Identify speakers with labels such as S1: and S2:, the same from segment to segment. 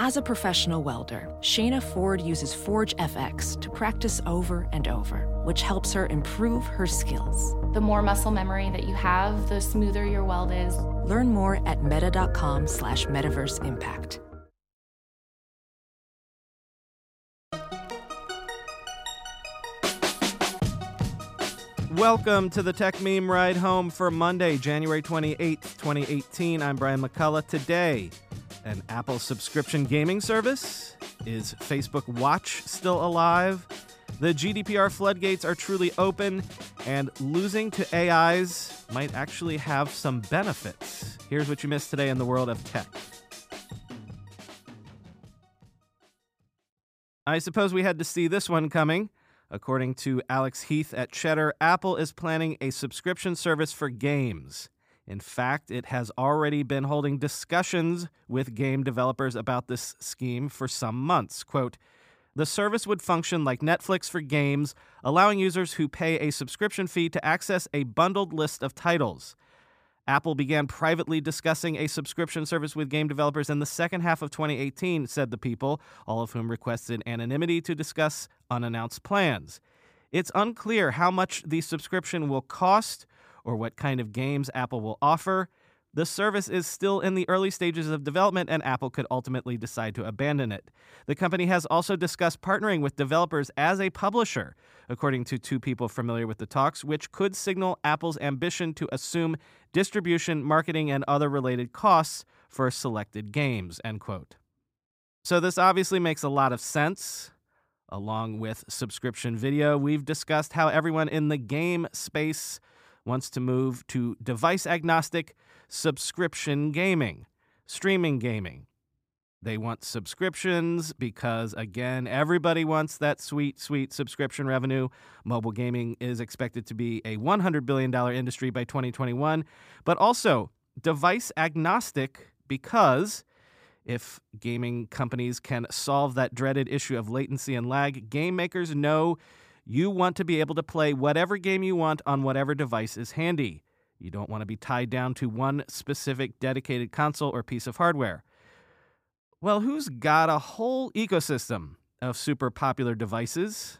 S1: As a professional welder, Shayna Ford uses Forge FX to practice over and over, which helps her improve her skills.
S2: The more muscle memory that you have, the smoother your weld is.
S1: Learn more at meta.com slash metaverse impact.
S3: Welcome to the Techmeme Ride Home for Monday, January 28th, 2018. I'm Brian McCullough. Today, an Apple subscription gaming service? Is Facebook Watch still alive? The GDPR floodgates are truly open, and losing to AIs might actually have some benefits. Here's what you missed today in the world of tech. I suppose we had to see this one coming. According to Alex Heath at Cheddar, Apple is planning a subscription service for games. In fact, it has already been holding discussions with game developers about this scheme for some months. Quote, the service would function like Netflix for games, allowing users who pay a subscription fee to access a bundled list of titles. Apple began privately discussing a subscription service with game developers in the second half of 2018, said the people, all of whom requested anonymity to discuss unannounced plans. It's unclear how much the subscription will cost or what kind of games Apple will offer. The service is still in the early stages of development, and Apple could ultimately decide to abandon it. The company has also discussed partnering with developers as a publisher, according to two people familiar with the talks, which could signal Apple's ambition to assume distribution, marketing, and other related costs for selected games. End quote. So, this obviously makes a lot of sense. Along with subscription video, we've discussed how everyone in the game space wants to move to device agnostic subscription gaming, streaming gaming. They want subscriptions because, again, everybody wants that sweet, sweet subscription revenue. Mobile gaming is expected to be a $100 billion industry by 2021, but also device agnostic because if gaming companies can solve that dreaded issue of latency and lag, game makers know you want to be able to play whatever game you want on whatever device is handy. You don't want to be tied down to one specific dedicated console or piece of hardware. Well, who's got a whole ecosystem of super popular devices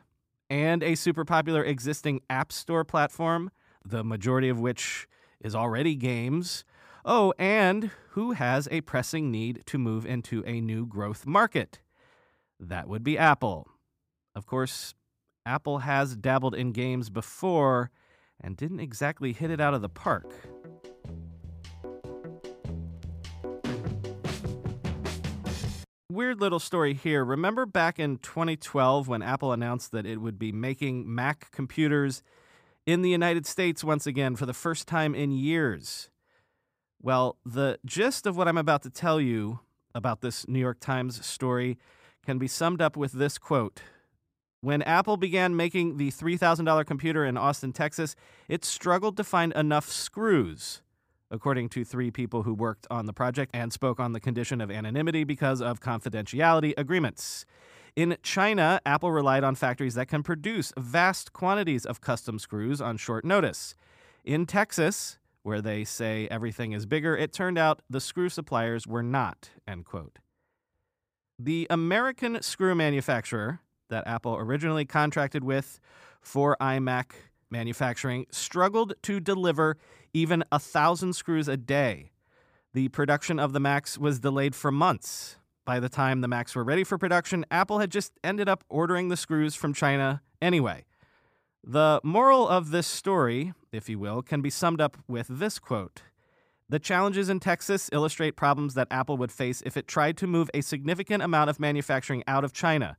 S3: and a super popular existing App Store platform, the majority of which is already games? Oh, and who has a pressing need to move into a new growth market? That would be Apple. Of course, Apple has dabbled in games before and didn't exactly hit it out of the park. Weird little story here. Remember back in 2012 when Apple announced that it would be making Mac computers in the United States once again for the first time in years? Well, the gist of what I'm about to tell you about this New York Times story can be summed up with this quote when Apple began making the $3,000 computer in Austin, Texas, it struggled to find enough screws, according to three people who worked on the project and spoke on the condition of anonymity because of confidentiality agreements. In China, Apple relied on factories that can produce vast quantities of custom screws on short notice. In Texas, where they say everything is bigger, it turned out the screw suppliers were not, end quote. The American screw manufacturer, that Apple originally contracted with for iMac manufacturing struggled to deliver even a thousand screws a day. The production of the Macs was delayed for months. By the time the Macs were ready for production, Apple had just ended up ordering the screws from China anyway. The moral of this story, if you will, can be summed up with this quote The challenges in Texas illustrate problems that Apple would face if it tried to move a significant amount of manufacturing out of China.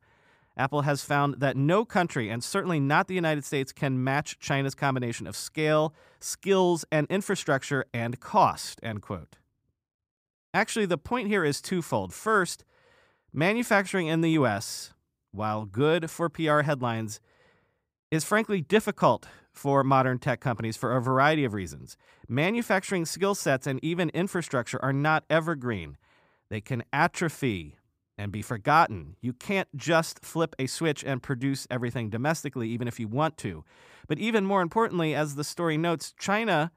S3: Apple has found that no country, and certainly not the United States, can match China's combination of scale, skills, and infrastructure and cost. End quote. Actually, the point here is twofold. First, manufacturing in the US, while good for PR headlines, is frankly difficult for modern tech companies for a variety of reasons. Manufacturing skill sets and even infrastructure are not evergreen. They can atrophy and be forgotten. You can't just flip a switch and produce everything domestically, even if you want to. But even more importantly, as the story notes, China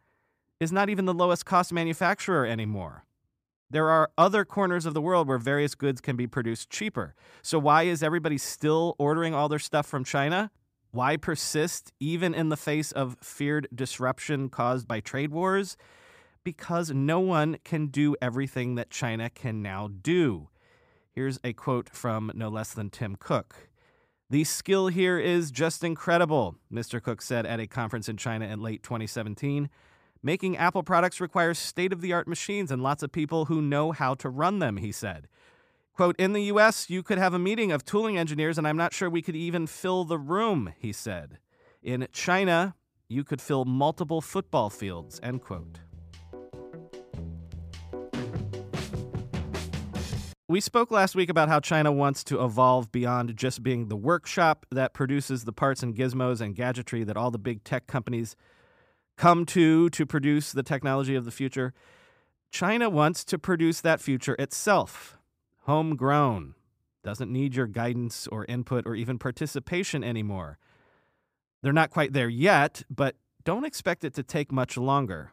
S3: is not even the lowest cost manufacturer anymore. There are other corners of the world where various goods can be produced cheaper. So, why is everybody still ordering all their stuff from China? Why persist even in the face of feared disruption caused by trade wars? Because no one can do everything that China can now do. Here's a quote from no less than Tim Cook. The skill here is just incredible, Mr. Cook said at a conference in China in late 2017. Making Apple products requires state of the art machines and lots of people who know how to run them, he said. Quote, in the US, you could have a meeting of tooling engineers, and I'm not sure we could even fill the room, he said. In China, you could fill multiple football fields, end quote. We spoke last week about how China wants to evolve beyond just being the workshop that produces the parts and gizmos and gadgetry that all the big tech companies come to to produce the technology of the future. China wants to produce that future itself, homegrown. Doesn't need your guidance or input or even participation anymore. They're not quite there yet, but don't expect it to take much longer.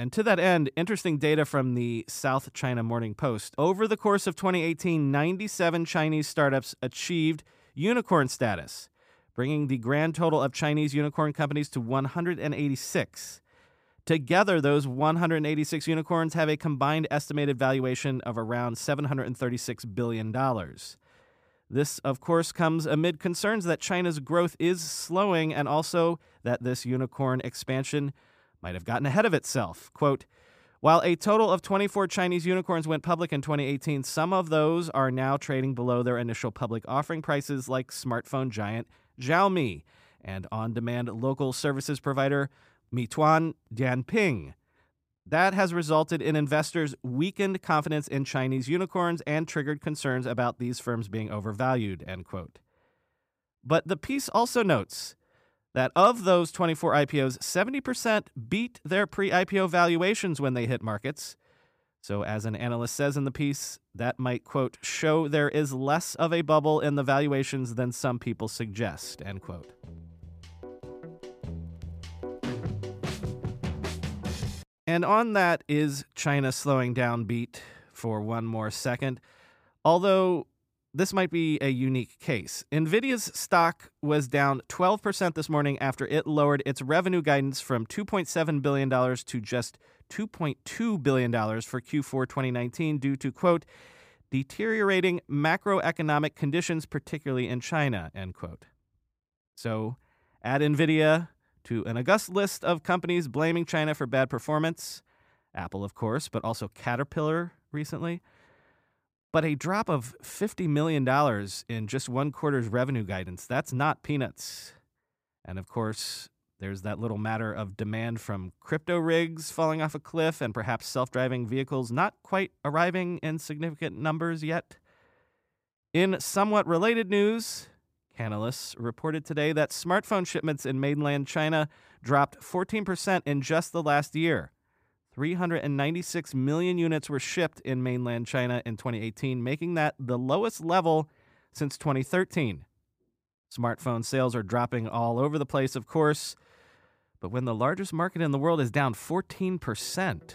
S3: And to that end, interesting data from the South China Morning Post. Over the course of 2018, 97 Chinese startups achieved unicorn status, bringing the grand total of Chinese unicorn companies to 186. Together, those 186 unicorns have a combined estimated valuation of around $736 billion. This, of course, comes amid concerns that China's growth is slowing and also that this unicorn expansion might have gotten ahead of itself. Quote, while a total of 24 Chinese unicorns went public in 2018, some of those are now trading below their initial public offering prices, like smartphone giant Xiaomi and on demand local services provider Meituan Dianping. That has resulted in investors' weakened confidence in Chinese unicorns and triggered concerns about these firms being overvalued. End quote. But the piece also notes that of those 24 IPOs, 70% beat their pre IPO valuations when they hit markets. So, as an analyst says in the piece, that might, quote, show there is less of a bubble in the valuations than some people suggest, end quote. And on that is China slowing down beat for one more second. Although this might be a unique case. Nvidia's stock was down 12% this morning after it lowered its revenue guidance from $2.7 billion to just $2.2 billion for Q4 2019 due to, quote, deteriorating macroeconomic conditions, particularly in China, end quote. So add Nvidia to an august list of companies blaming China for bad performance. Apple, of course, but also Caterpillar recently. But a drop of $50 million in just one quarter's revenue guidance, that's not peanuts. And of course, there's that little matter of demand from crypto rigs falling off a cliff and perhaps self driving vehicles not quite arriving in significant numbers yet. In somewhat related news, Canalys reported today that smartphone shipments in mainland China dropped 14% in just the last year. 396 million units were shipped in mainland China in 2018, making that the lowest level since 2013. Smartphone sales are dropping all over the place, of course, but when the largest market in the world is down 14%,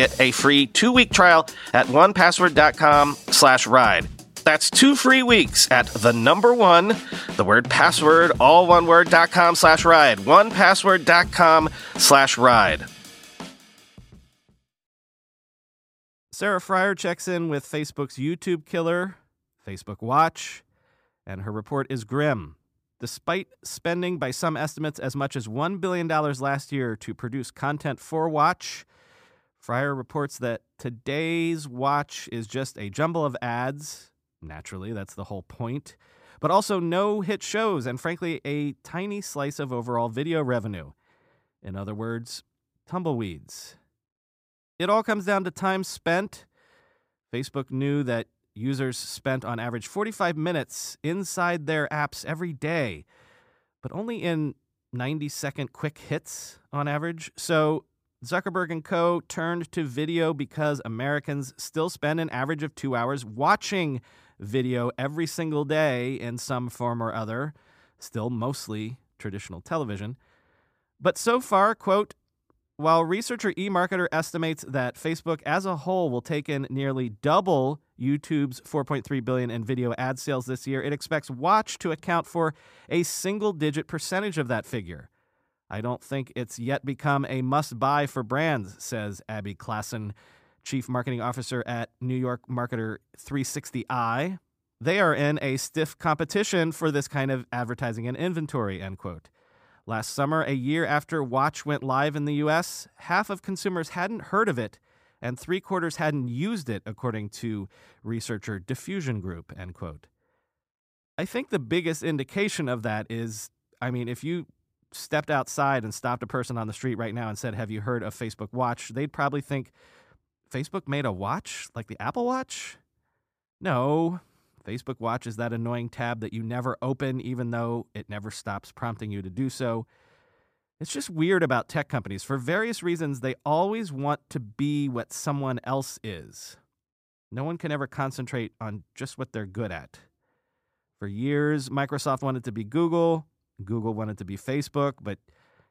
S4: a free two-week trial at onepassword.com slash ride. That's two free weeks at the number one, the word password, all one word, dot com slash ride. Onepassword.com slash ride.
S3: Sarah Frier checks in with Facebook's YouTube killer, Facebook Watch, and her report is grim. Despite spending, by some estimates, as much as $1 billion last year to produce content for Watch, Frier reports that today's Watch is just a jumble of ads. Naturally, that's the whole point. But also no hit shows, and frankly, a tiny slice of overall video revenue. In other words, tumbleweeds. It all comes down to time spent. Facebook knew that users spent on average 45 minutes inside their apps every day, but only in 90 second quick hits on average. So Zuckerberg and co. turned to video because Americans still spend an average of two hours watching video every single day in some form or other, still mostly traditional television. But so far, quote, while researcher eMarketer estimates that Facebook as a whole will take in nearly double YouTube's 4.3 billion in video ad sales this year, it expects Watch to account for a single-digit percentage of that figure. I don't think it's yet become a must-buy for brands, says Abbey Klaassen, chief marketing officer at New York marketer 360i. They are in a stiff competition for this kind of advertising and inventory, end quote. Last summer, a year after Watch went live in the US, half of consumers hadn't heard of it and three quarters hadn't used it, according to researcher Diffusion Group, end quote. I think the biggest indication of that is I mean, if you stepped outside and stopped a person on the street right now and said, Have you heard of Facebook Watch? they'd probably think, Facebook made a watch like the Apple Watch? No, Facebook Watch is that annoying tab that you never open, even though it never stops prompting you to do so. It's just weird about tech companies. For various reasons, they always want to be what someone else is. No one can ever concentrate on just what they're good at. For years, Microsoft wanted to be Google, Google wanted to be Facebook, but,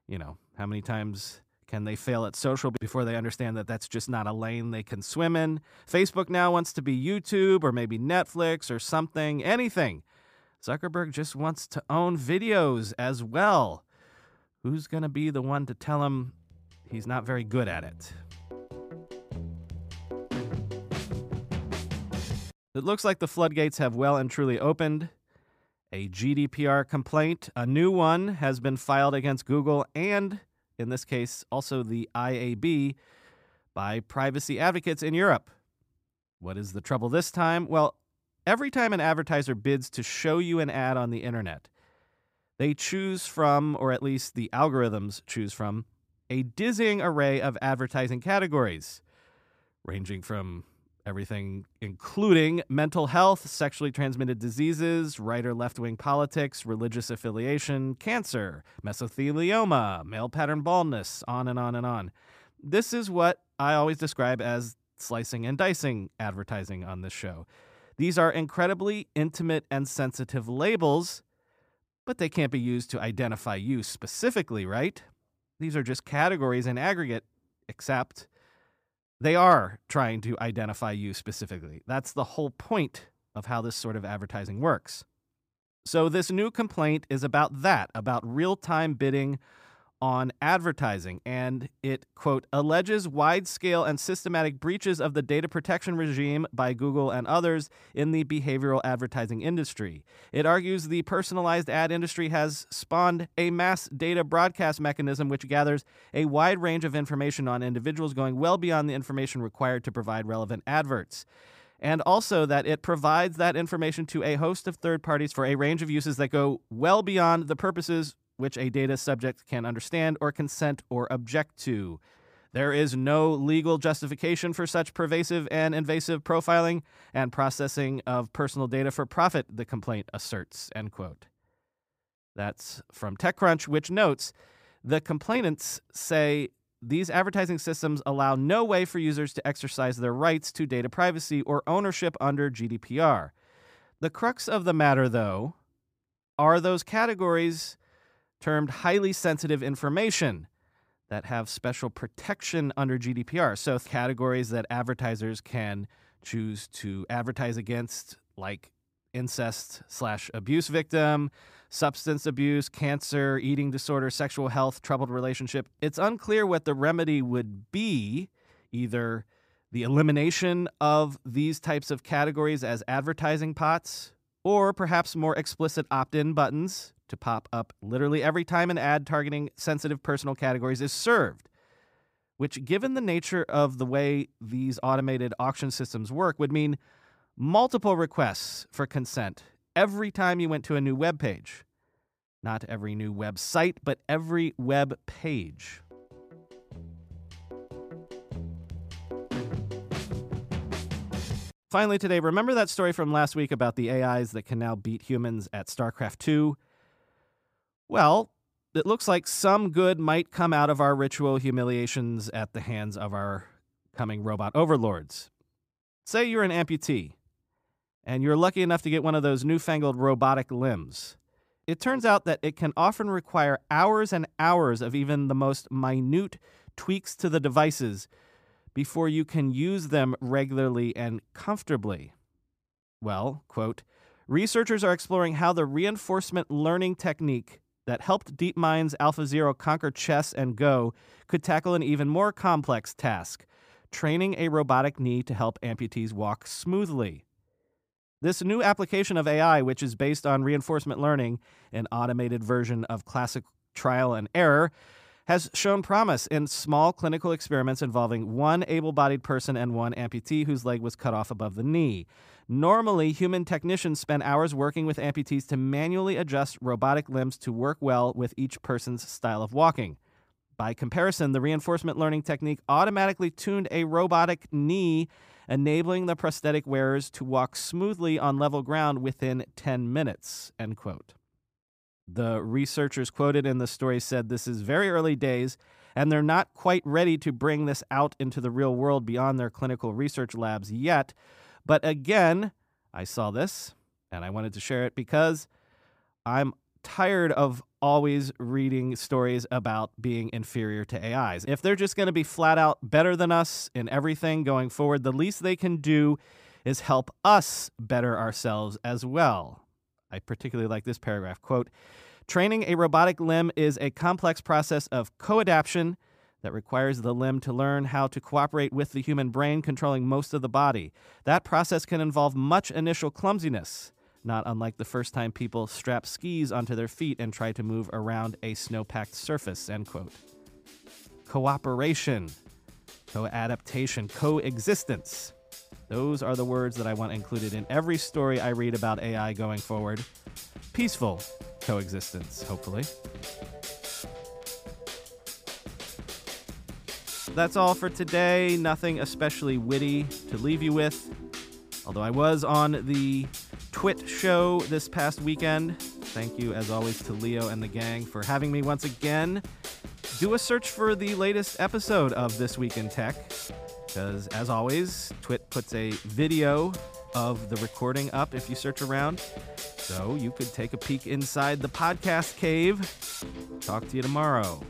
S3: you know, how many times can they fail at social before they understand that that's just not a lane they can swim in? Facebook now wants to be YouTube or maybe Netflix or something, anything. Zuckerberg just wants to own videos as well. Who's going to be the one to tell him he's not very good at it? It looks like the floodgates have well and truly opened. A GDPR complaint, a new one, has been filed against Google and in this case, also the IAB, by privacy advocates in Europe. What is the trouble this time? Well, every time an advertiser bids to show you an ad on the internet, they choose from, or at least the algorithms choose from, a dizzying array of advertising categories, ranging from everything including mental health, sexually transmitted diseases, right or left wing politics, religious affiliation, cancer, mesothelioma, male pattern baldness, on and on and on. This is what I always describe as slicing and dicing advertising on this show. These are incredibly intimate and sensitive labels, but they can't be used to identify you specifically, right? These are just categories in aggregate, except they are trying to identify you specifically. That's the whole point of how this sort of advertising works. So, this new complaint is about that, about real time bidding on advertising, and it, quote, alleges wide scale and systematic breaches of the data protection regime by Google and others in the behavioral advertising industry. It argues the personalized ad industry has spawned a mass data broadcast mechanism which gathers a wide range of information on individuals going well beyond the information required to provide relevant adverts and also that it provides that information to a host of third parties for a range of uses that go well beyond the purposes which a data subject can understand or consent or object to. There is no legal justification for such pervasive and invasive profiling and processing of personal data for profit, the complaint asserts. End quote. That's from TechCrunch, which notes the complainants say these advertising systems allow no way for users to exercise their rights to data privacy or ownership under GDPR. The crux of the matter, though, are those categories termed highly sensitive information that have special protection under GDPR. So, categories that advertisers can choose to advertise against, like incest slash abuse victim, substance abuse, cancer, eating disorder, sexual health, troubled relationship. It's unclear what the remedy would be either the elimination of these types of categories as advertising pots, or perhaps more explicit opt in buttons to pop up literally every time an ad targeting sensitive personal categories is served. Which, given the nature of the way these automated auction systems work, would mean multiple requests for consent every time you went to a new web page. Not every new website, but every web page. Finally, today, remember that story from last week about the AIs that can now beat humans at StarCraft 2? Well, it looks like some good might come out of our ritual humiliations at the hands of our coming robot overlords. Say you're an amputee, and you're lucky enough to get one of those newfangled robotic limbs. It turns out that it can often require hours and hours of even the most minute tweaks to the devices before you can use them regularly and comfortably. Well, quote, researchers are exploring how the reinforcement learning technique that helped DeepMind's AlphaZero conquer chess and Go could tackle an even more complex task training a robotic knee to help amputees walk smoothly. This new application of AI, which is based on reinforcement learning, an automated version of classic trial and error, has shown promise in small clinical experiments involving one able bodied person and one amputee whose leg was cut off above the knee. Normally, human technicians spend hours working with amputees to manually adjust robotic limbs to work well with each person's style of walking. By comparison, the reinforcement learning technique automatically tuned a robotic knee, enabling the prosthetic wearers to walk smoothly on level ground within 10 minutes. End quote. The researchers quoted in the story said this is very early days, and they're not quite ready to bring this out into the real world beyond their clinical research labs yet. But again, I saw this and I wanted to share it because I'm tired of always reading stories about being inferior to AIs. If they're just going to be flat out better than us in everything going forward, the least they can do is help us better ourselves as well. I particularly like this paragraph quote Training a robotic limb is a complex process of co-adaptation that requires the limb to learn how to cooperate with the human brain controlling most of the body. That process can involve much initial clumsiness, not unlike the first time people strap skis onto their feet and try to move around a snow-packed surface, end quote. Cooperation, co-adaptation, coexistence. Those are the words that I want included in every story I read about AI going forward. Peaceful coexistence, hopefully. That's all for today. Nothing especially witty to leave you with. Although I was on the Twit show this past weekend. Thank you, as always, to Leo and the gang for having me once again. Do a search for the latest episode of This Week in Tech, because as always, Twit puts a video of the recording up if you search around. So you could take a peek inside the podcast cave. Talk to you tomorrow.